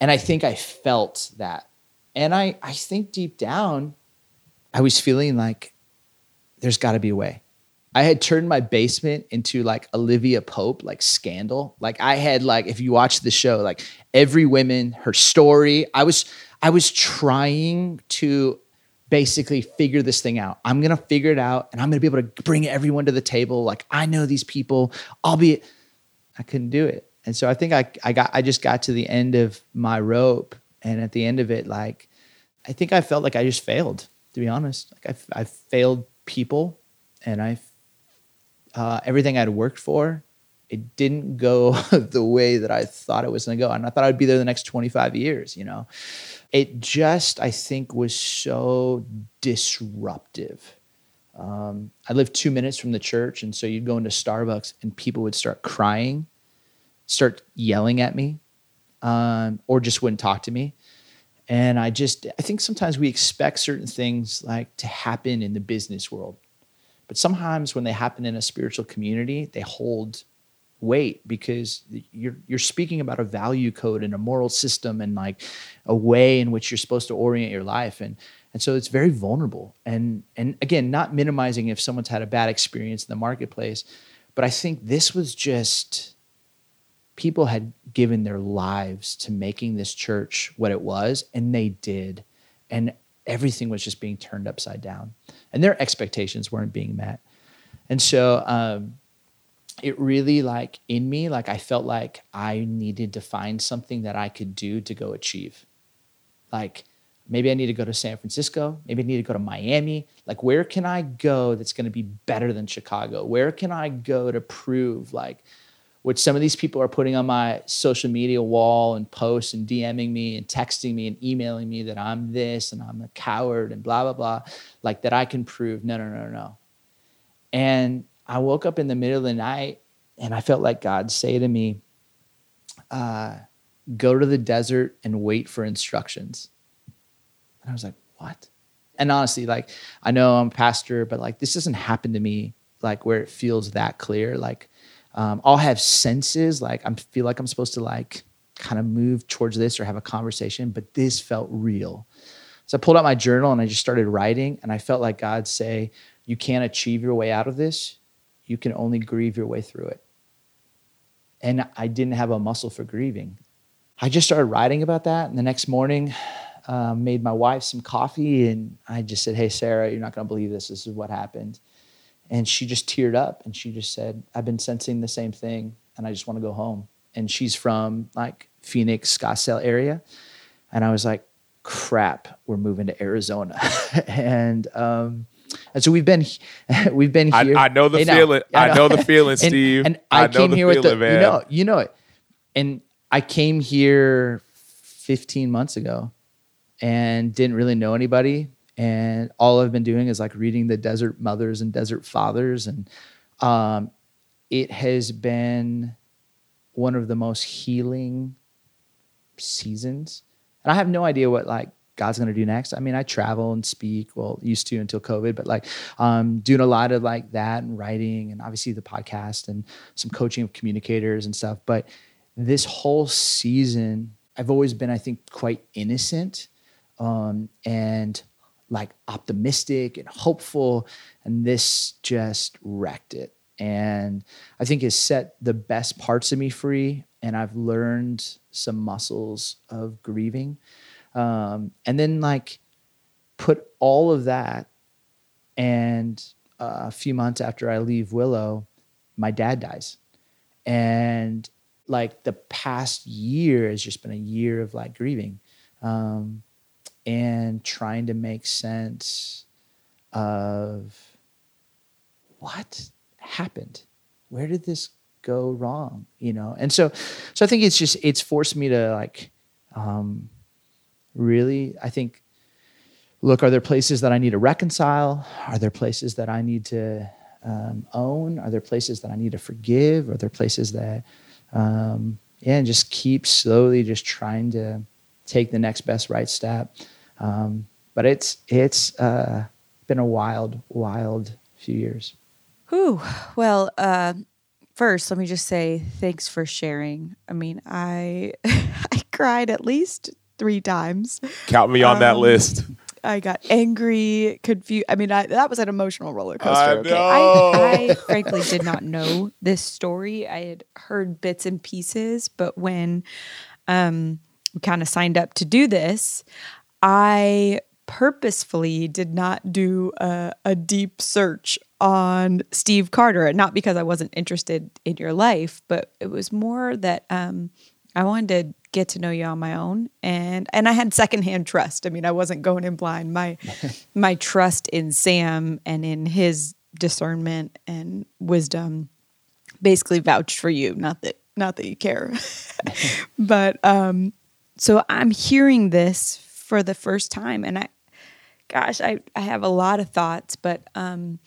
And I think I felt that. And I, I think deep down, I was feeling like there's got to be a way. I had turned my basement into like Olivia Pope, like scandal. Like I had like, if you watch the show, like every woman, her story. I was, I was trying to basically figure this thing out. I'm gonna figure it out and I'm gonna be able to bring everyone to the table. Like I know these people, I'll be I couldn't do it. And so I think I I got I just got to the end of my rope. And at the end of it, like I think I felt like I just failed, to be honest. Like I I failed people and I uh, everything I'd worked for, it didn't go the way that I thought it was going to go. And I thought I'd be there the next 25 years, you know it just I think was so disruptive. Um, I lived two minutes from the church, and so you'd go into Starbucks, and people would start crying, start yelling at me, um, or just wouldn't talk to me. And I just I think sometimes we expect certain things like to happen in the business world, but sometimes when they happen in a spiritual community, they hold weight because you're you're speaking about a value code and a moral system and like a way in which you're supposed to orient your life. And and so it's very vulnerable. And and again not minimizing if someone's had a bad experience in the marketplace but i think this was just people had given their lives to making this church what it was and they did. And everything was just being turned upside down. And their expectations weren't being met. And so um, it really like in me like i felt like i needed to find something that i could do to go achieve. Like maybe i need to go to san francisco maybe i need to go to miami. Like where can i go that's going to be better than chicago? Where can i go to prove like what some of these people are putting on my social media wall and posts and dming me and texting me and emailing me that i'm this and i'm a coward and blah blah blah like that i can prove no no no no. And I woke up in the middle of the night and I felt like God say to me, uh, go to the desert and wait for instructions. And I was like, what? And honestly, like, I know I'm a pastor, but like, this doesn't happen to me like where it feels that clear. Like, um, I'll have senses, like, I feel like I'm supposed to like kind of move towards this or have a conversation, but this felt real. So I pulled out my journal and I just started writing, and I felt like God say, You can't achieve your way out of this you can only grieve your way through it. And I didn't have a muscle for grieving. I just started writing about that. And the next morning, uh, made my wife some coffee, and I just said, "Hey, Sarah, you're not going to believe this. This is what happened." And she just teared up, and she just said, "I've been sensing the same thing, and I just want to go home." And she's from like Phoenix, Scottsdale area, and I was like, "Crap, we're moving to Arizona," and um, and so we've been we've been here. I know the Hey, now, feeling. I know the feeling, and, Steve. And I, I came here with the man. you know you know it, and I came here 15 months ago, and didn't really know anybody. And all I've been doing is like reading the Desert Mothers and Desert Fathers, and um, it has been one of the most healing seasons. And I have no idea what like God's gonna do next. I mean, I travel and speak, well, used to until COVID, but like um, doing a lot of like that and writing and obviously the podcast and some coaching of communicators and stuff. But this whole season, I've always been, I think, quite innocent um, and like optimistic and hopeful. And this just wrecked it. And I think has set the best parts of me free. And I've learned some muscles of grieving. Um, and then like put all of that and uh, a few months after I leave Willow, my dad dies. And like the past year has just been a year of like grieving um, and trying to make sense of what happened where did this go wrong you know and so so i think it's just it's forced me to like um really i think look are there places that i need to reconcile? Are there places that i need to um, own? Are there places that i need to forgive? Are there places that um yeah and just keep slowly just trying to take the next best right step. Um but it's it's uh been a wild wild few years. Whew. Well, uh, first, let me just say thanks for sharing. I mean, I I cried at least three times. Count me on that Um, list. I got angry, confused. I mean, I, that was an emotional roller coaster. I okay? know. I, I frankly did not know this story. I had heard bits and pieces, but when um, we kind of signed up to do this, I purposefully did not do a, a deep search on Steve Carter. Not because I wasn't interested in your life, but it was more that um, I wanted to get to know you on my own, and and I had secondhand trust. I mean, I wasn't going in blind. My my trust in Sam and in his discernment and wisdom basically vouched for you. Not that not that you care, but um, so I'm hearing this for the first time, and I, gosh, I I have a lot of thoughts, but um,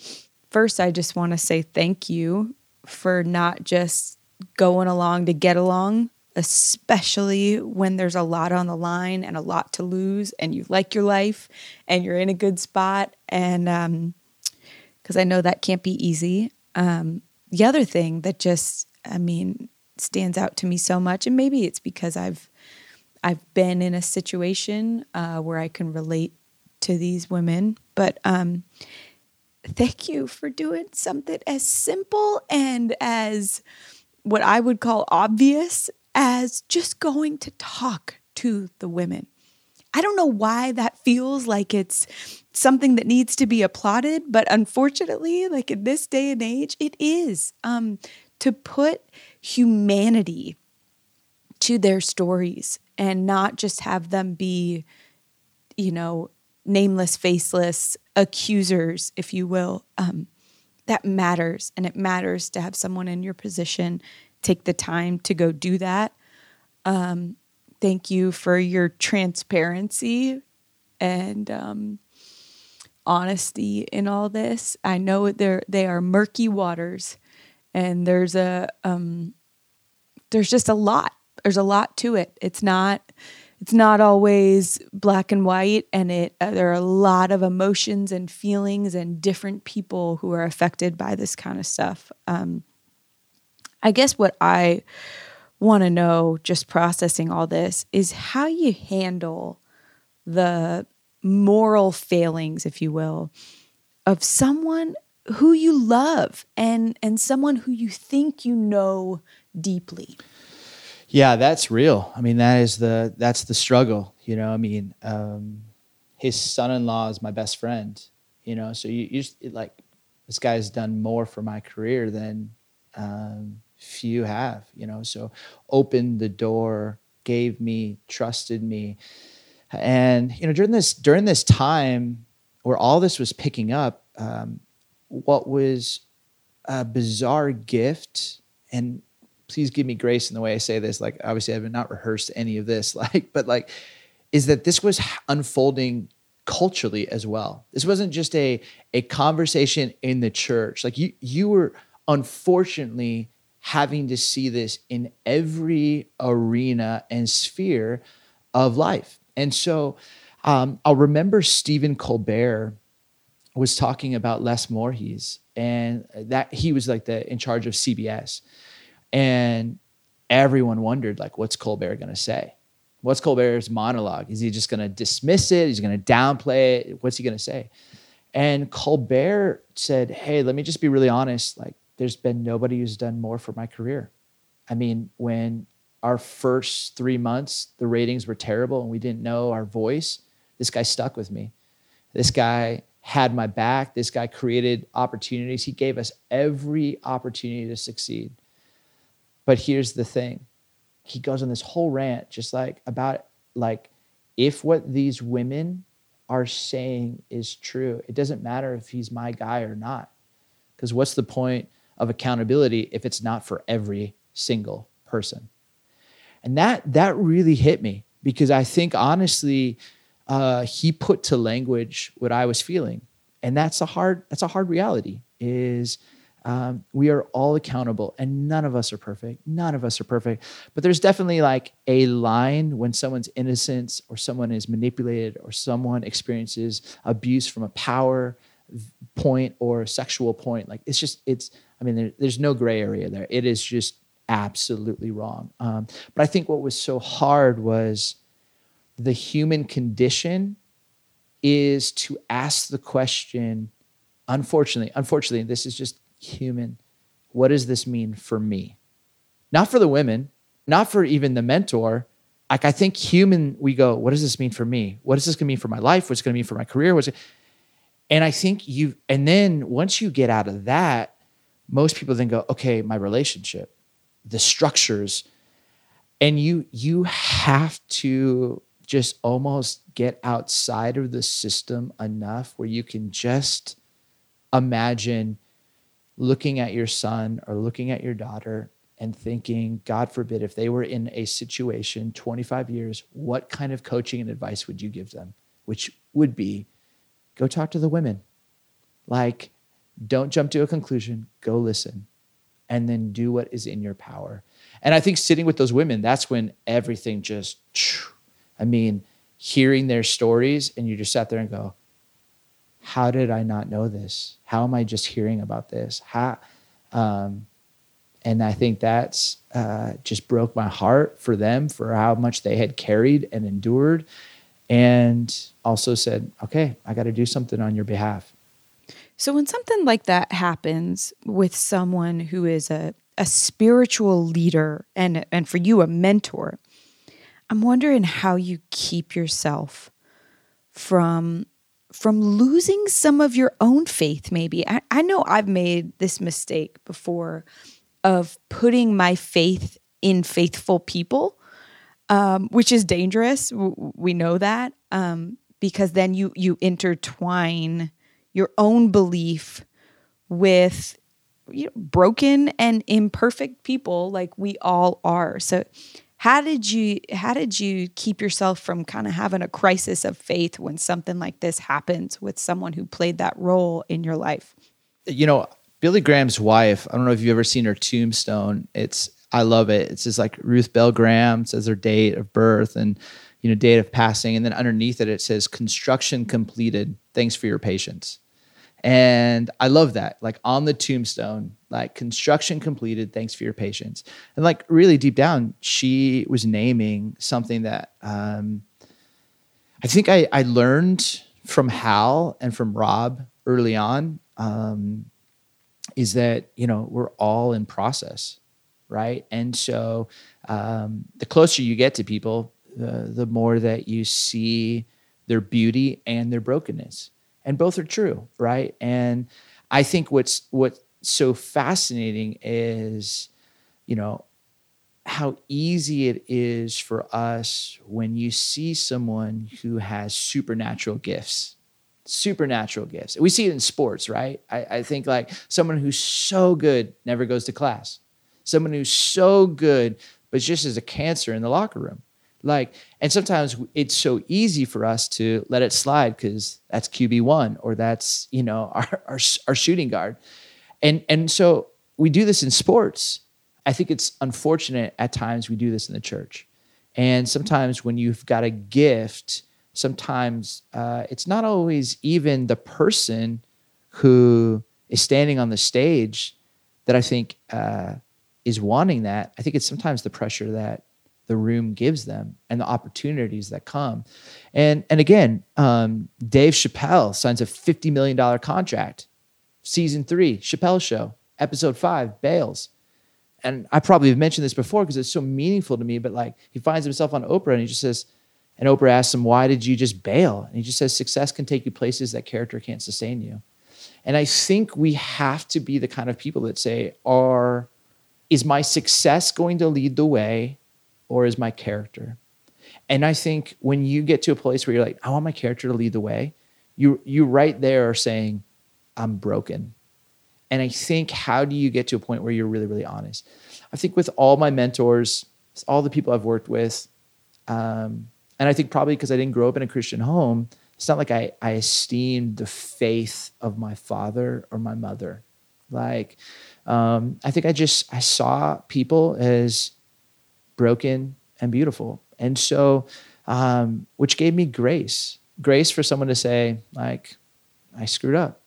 first I just want to say thank you for not just going along to get along, especially when there's a lot on the line and a lot to lose, and you like your life and you're in a good spot, and um, because I know that can't be easy. Um, the other thing that just, I mean, stands out to me so much, and maybe it's because I've I've been in a situation uh, where I can relate to these women, but um, thank you for doing something as simple and as what I would call obvious as just going to talk to the women. I don't know why that feels like it's something that needs to be applauded, but unfortunately, like in this day and age, it is. Um, to put humanity to their stories and not just have them be, you know, nameless, faceless accusers, if you will. Um, that matters. And it matters to have someone in your position take the time to go do that. Um, thank you for your transparency and um, honesty in all this. I know there they are murky waters, and there's a um, there's just a lot. There's a lot to it. It's not it's not always black and white, and it uh, there are a lot of emotions and feelings and different people who are affected by this kind of stuff. Um, I guess what I want to know, just processing all this, is how you handle the moral failings, if you will, of someone who you love and and someone who you think you know deeply. Yeah, that's real. I mean, that is the that's the struggle. You know, I mean, um, his son-in-law is my best friend. You know, so you, you just it, like this guy's done more for my career than um, few have. You know, so opened the door, gave me, trusted me, and you know during this during this time where all this was picking up, um, what was a bizarre gift and please give me grace in the way I say this. Like, obviously, I've not rehearsed any of this, like, but like, is that this was unfolding culturally as well. This wasn't just a a conversation in the church. Like you you were unfortunately having to see this in every arena and sphere of life. And so um, I'll remember Stephen Colbert was talking about Les Moonves and that he was like the in charge of CBS. And everyone wondered like what's Colbert going to say? What's Colbert's monologue? Is he just going to dismiss it? Is he going to downplay it? What's he going to say? And Colbert said, "Hey, let me just be really honest. Like there's been nobody who's done more for my career. I mean, when our first 3 months the ratings were terrible and we didn't know our voice, this guy stuck with me. This guy had my back. This guy created opportunities. He gave us every opportunity to succeed. But here's the thing. He goes on this whole rant just like about like if what these women are saying is true, it doesn't matter if he's my guy or not. Because what's the point of accountability if it's not for every single person? And that that really hit me because I think honestly, uh, he put to language what I was feeling, and that's a hard that's a hard reality. Is um, we are all accountable, and none of us are perfect. None of us are perfect, but there's definitely like a line when someone's innocence, or someone is manipulated, or someone experiences abuse from a power point or sexual point. Like it's just it's. I mean, there, there's no gray area there. It is just absolutely wrong. Um, but I think what was so hard was the human condition is to ask the question unfortunately unfortunately this is just human what does this mean for me not for the women not for even the mentor like i think human we go what does this mean for me what is this going to mean for my life what's going to mean for my career what's it? and i think you and then once you get out of that most people then go okay my relationship the structures and you you have to just almost get outside of the system enough where you can just imagine looking at your son or looking at your daughter and thinking, God forbid, if they were in a situation 25 years, what kind of coaching and advice would you give them? Which would be go talk to the women. Like, don't jump to a conclusion, go listen, and then do what is in your power. And I think sitting with those women, that's when everything just I mean, hearing their stories and you just sat there and go, how did I not know this? How am I just hearing about this? How, um, and I think that's uh, just broke my heart for them for how much they had carried and endured, and also said, "Okay, I got to do something on your behalf." So when something like that happens with someone who is a a spiritual leader and and for you a mentor, I'm wondering how you keep yourself from from losing some of your own faith maybe. I, I, know i've made this mistake before of putting my faith in faithful people um, which is dangerous. We know that um, because then you you intertwine your own belief with you know, broken and imperfect people like we all are so how did you how did you keep yourself from kind of having a crisis of faith when something like this happens with someone who played that role in your life? You know, Billy Graham's wife, I don't know if you've ever seen her tombstone. It's I love it. It's just like Ruth Bell Graham says her date of birth and you know date of passing and then underneath it it says construction completed. Thanks for your patience. And I love that. Like on the tombstone, like construction completed, thanks for your patience. And like really deep down, she was naming something that um, I think I, I learned from Hal and from Rob early on um, is that, you know, we're all in process. right? And so um, the closer you get to people, the, the more that you see their beauty and their brokenness. And both are true, right? And I think what's what's so fascinating is, you know, how easy it is for us when you see someone who has supernatural gifts supernatural gifts. We see it in sports right? I, I, think like someone who's so good never goes to class. Someone who's so good but just as a cancer in the locker room like and sometimes it's so easy for us to let it slide because that's qb1 or that's you know our, our, our shooting guard and and so we do this in sports I think it's unfortunate at times we do this in the church. And sometimes when you've got a gift, sometimes uh, it's not always even the person who is standing on the stage that I think uh, is wanting that. I think it's sometimes the pressure that the room gives them and the opportunities that come. And and again, um, Dave Chappelle signs a fifty million dollar contract, season three, Chappelle Show, episode five, bails and I probably have mentioned this before because it's so meaningful to me, but like he finds himself on Oprah and he just says, and Oprah asks him, Why did you just bail? And he just says, Success can take you places that character can't sustain you. And I think we have to be the kind of people that say, Are is my success going to lead the way or is my character? And I think when you get to a place where you're like, I want my character to lead the way, you you right there are saying, I'm broken. And I think, how do you get to a point where you're really, really honest? I think with all my mentors, all the people I've worked with, um, and I think probably because I didn't grow up in a Christian home, it's not like I, I esteemed the faith of my father or my mother. Like, um, I think I just I saw people as broken and beautiful, and so um, which gave me grace, grace for someone to say like, I screwed up.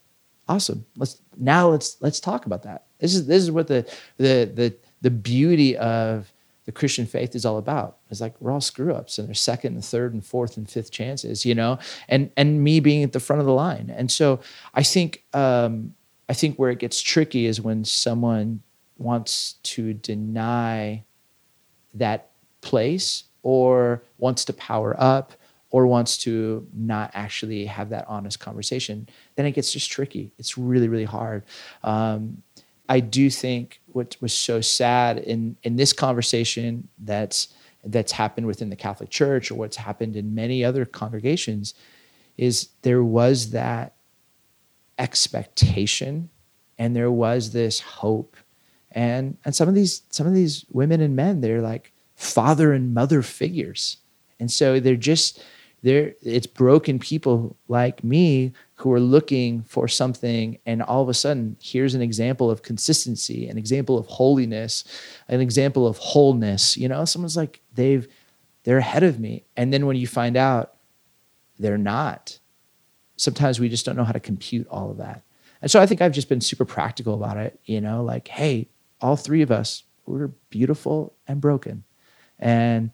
Awesome. Let's now let's let's talk about that. This is this is what the the the the beauty of the christian faith is all about. It's like we're all screw ups and there's second and third and fourth and fifth chances you know? And and me being at the front of the line. And so i think um i think where it gets tricky is when someone wants to deny that place or wants to power up or wants to not actually have that honest conversation, then it gets just tricky. It's really, really hard. Um, I do think what was so sad in in this conversation that's that's happened within the Catholic Church or what's happened in many other congregations is there was that expectation and there was this hope and and some of these some of these women and men they're like father and mother figures. And so they're just there it's broken people like me who are looking for something and all of a sudden here's an example of consistency an example of holiness an example of wholeness. You know someone's like they've they're ahead of me. And then when you find out they're not. Sometimes we just don't know how to compute all of that. And so i think i've just been super practical about it you know like hey all three of us we're beautiful and broken and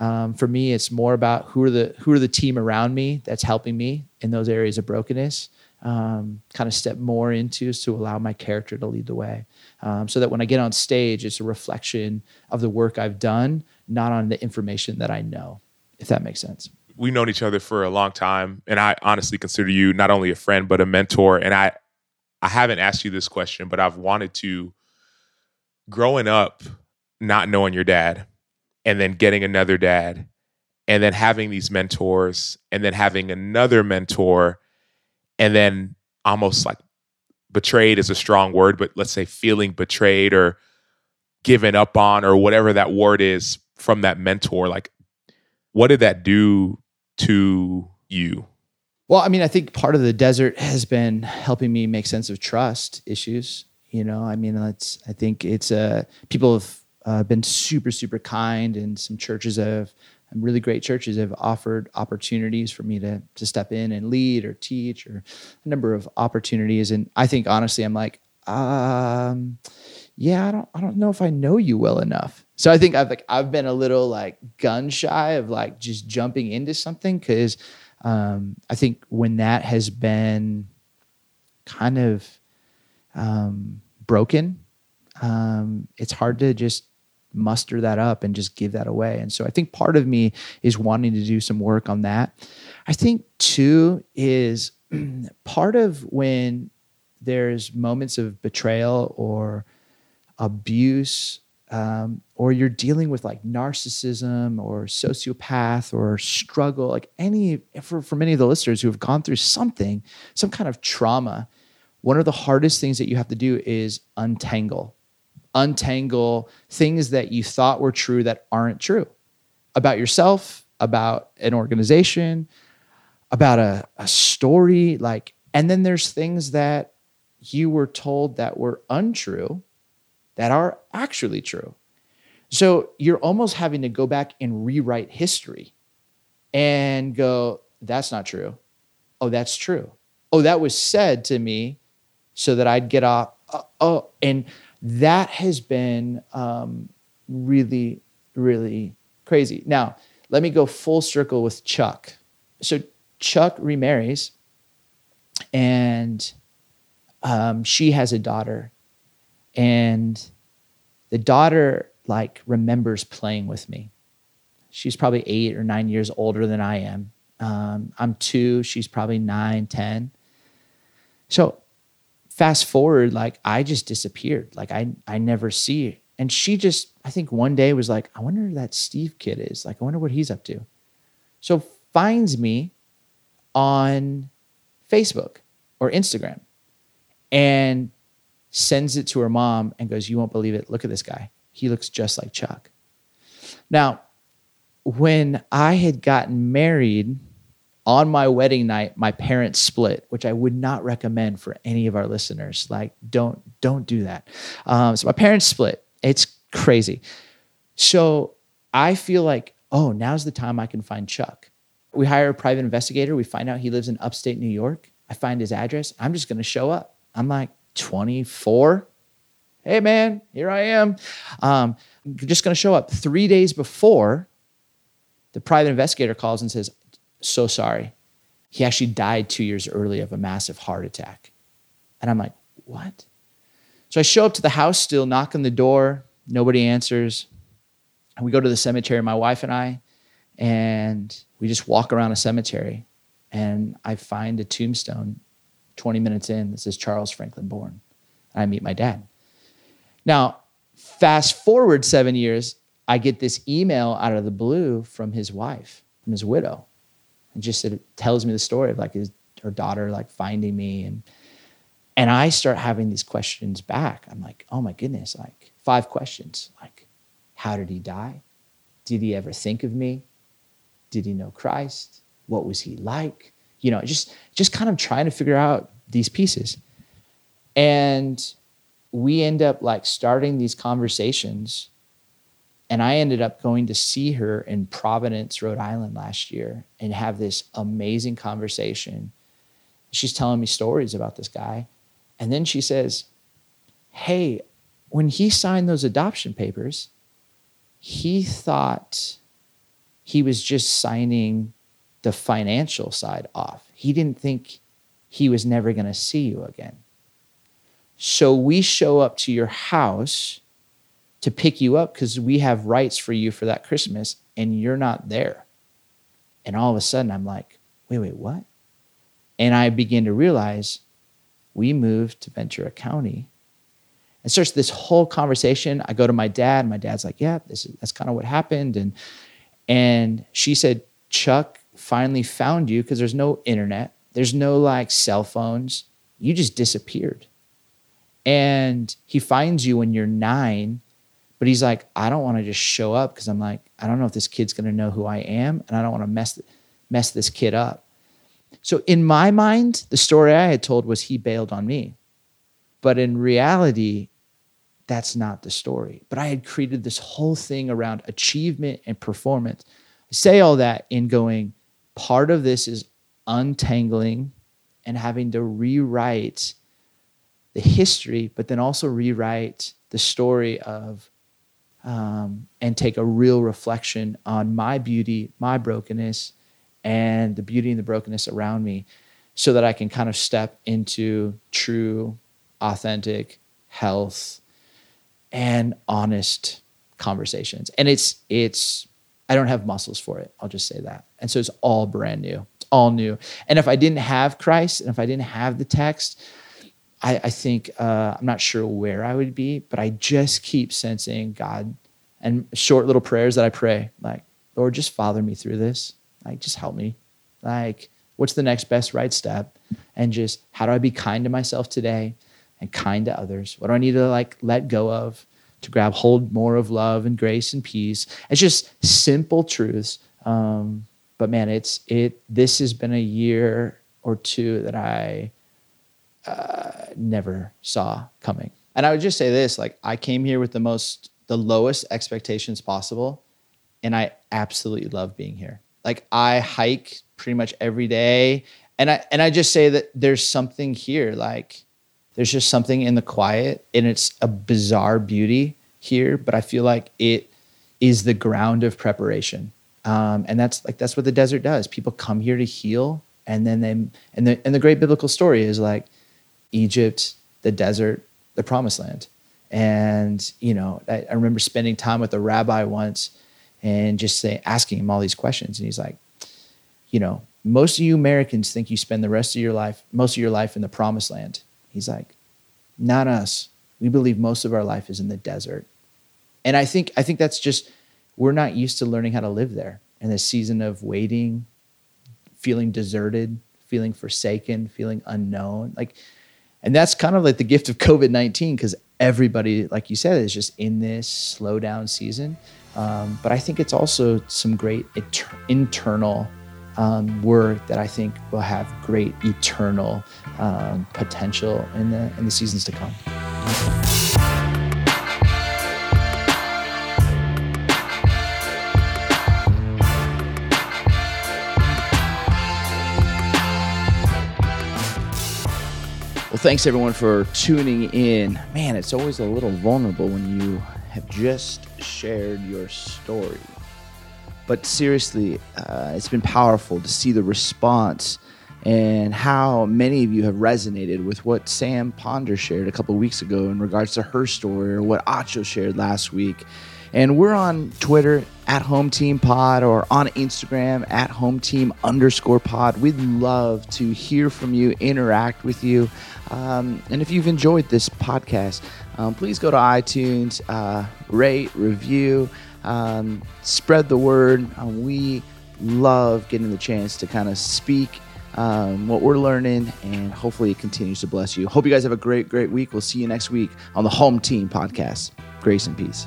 um, for me, it's more about who are the who are the team around me that's helping me in those areas of brokenness. Um, kind of step more into is to allow my character to lead the way, um, so that when I get on stage, it's a reflection of the work I've done, not on the information that I know. If that makes sense. We've known each other for a long time, and I honestly consider you not only a friend but a mentor. And I, I haven't asked you this question, but I've wanted to. Growing up, not knowing your dad, and then getting another dad and then having these mentors and then having another mentor and then almost like betrayed is a strong word but let's say feeling betrayed or given up on or whatever that word is from that mentor like what did that do to you? Well i mean i think part of the desert has been helping me make sense of trust issues you know? I mean it's i think it's uh people have uh, been super super kind and some churches have really great churches have offered opportunities for me to to step in and lead or teach or a number of opportunities. And i think honestly i'm like um yeah i don't i don't know if i know you well enough. So i think i've like i've been a little like gun shy of like just jumping into something because um i think when that has been kind of um broken um, it's hard to just muster that up and just give that away. And so I think part of me is wanting to do some work on that. I think two is part of when there's moments of betrayal or abuse um, or you're dealing with like narcissism or sociopath or struggle like any for, for many of the listeners who have gone through something some kind of trauma one of the hardest things that you have to do is untangle untangle things that you thought were true that aren't true about yourself about an organization about a, a story like and then there's things that you were told that were untrue that are actually true. So you're almost having to go back and rewrite history and go, that's not true. Oh, that's true. Oh, that was said to me so that I'd get off. Uh, oh, and that has been um, really, really crazy. Now, let me go full circle with Chuck. So Chuck remarries and um, she has a daughter and the daughter like remembers playing with me she's probably eight or nine years older than i am um, i'm two she's probably nine ten so fast forward like i just disappeared like i i never see her. and she just i think one day was like i wonder who that steve kid is like i wonder what he's up to so finds me on facebook or instagram and sends it to her mom and goes, You won't believe it. Look at this guy. He looks just like Chuck. Now, when I had gotten married on my wedding night, my parents split, which I would not recommend for any of our listeners. Like, don't don't do that. Um, so my parents split. It's crazy. So I feel like, oh, now's the time I can find Chuck. We hire a private investigator. We find out he lives in upstate New York. I find his address. I'm just going to show up. I'm like, 24. Hey, man, here I am. Um, just going to show up. Three days before, the private investigator calls and says, So sorry. He actually died two years early of a massive heart attack. And I'm like, What? So I show up to the house still, knock on the door. Nobody answers. And we go to the cemetery, my wife and I, and we just walk around a cemetery. And I find a tombstone 20 minutes in, this is Charles Franklin Bourne. And I meet my dad. Now, fast forward seven years, I get this email out of the blue from his wife, from his widow. And just it tells me the story of like his her daughter like finding me and and I start having these questions back. I'm like, oh my goodness, like five questions. Like, how did he die? Did he ever think of me? Did he know Christ? What was he like? you know, just just kind of trying to figure out these pieces. And we end up like starting these conversations. And I ended up going to see her in Providence, Rhode Island last year and have this amazing conversation. She's telling me stories about this guy. And then she says, Hey, when he signed those adoption papers, he thought he was just signing the financial side off. He didn't think he was never going to see you again. So we show up to your house to pick you up because we have rights for you for that Christmas and you're not there. And all of a sudden, I'm like, wait, wait, what? And I begin to realize we moved to Ventura County. And starts this whole conversation. I go to my dad. My dad's like, yeah, this is, that's kind of what happened. And, and she said, Chuck finally found you because there's no internet, there's no like cell phones. You just disappeared. And he finds you when you're nine, but he's like, I don't want to just show up because I'm like, I don't know if this kid's going to know who I am, and I don't want to mess mess this kid up. So in my mind, the story I had told was he bailed on me. But in reality, that's not the story. But I had created this whole thing around achievement and performance. I say all that in going, part of this is untangling and having to rewrite the history, but then also rewrite the story of um, and take a real reflection on my beauty, my brokenness, and the beauty and the brokenness around me so that I can kind of step into true, authentic health and honest conversations. And it's it's I don't have muscles for it. I'll just say that. And so it's all brand new. It's all new. And if I didn't have Christ and if I didn't have the text, I, I think uh, I'm not sure where I would be, but I just keep sensing God and short little prayers that I pray, like, Lord, just father me through this. Like, just help me. Like, what's the next best right step? And just how do I be kind to myself today and kind to others? What do I need to like let go of? to grab hold more of love and grace and peace. It's just simple truths. Um, but man, it's it. This has been a year or two that I uh, never saw coming. And I would just say this: like I came here with the most, the lowest expectations possible, and I absolutely love being here. Like I hike pretty much every day, and I and I just say that there's something here. Like there's just something in the quiet, and it's a bizarre beauty here. But I feel like it is the ground of preparation, um, and that's like that's what the desert does. People come here to heal, and then they and the and the great biblical story is like Egypt, the desert, the promised land. And, you know, I, I remember spending time with a rabbi once and just say, asking him all these questions. And he's like, you know, most of you Americans think you spend the rest of your life, most of your life in the promised land. He's like, not us. We believe most of our life is in the desert. And I think I think that's just we're not used to learning how to live there. in this season of waiting, feeling deserted, feeling forsaken, feeling unknown. Like and that's kind of like the gift of COVID 19 because everybody, like you said, is just in this slowdown season. Um, but I think it's also some great inter- internal um, work that I think will have great eternal um, potential in the in the seasons to come. Well, thanks everyone for tuning in. Man, it's always a little vulnerable when you have just shared your story. But seriously, uh, it's been powerful to see the response and how many of you have resonated with what Sam Ponder shared a couple weeks ago in regards to her story or what Acho shared last week. And we're on Twitter at Home Team Pod or on Instagram at Home Team underscore pod. We'd love to hear from you, interact with you. Um, and if you've enjoyed this podcast, um, please go to iTunes, uh, rate, review, um, spread the word. Uh, we love getting the chance to kind of speak um, what we're learning, and hopefully it continues to bless you. Hope you guys have a great, great week. We'll see you next week on the Home Team Podcast. Grace and peace.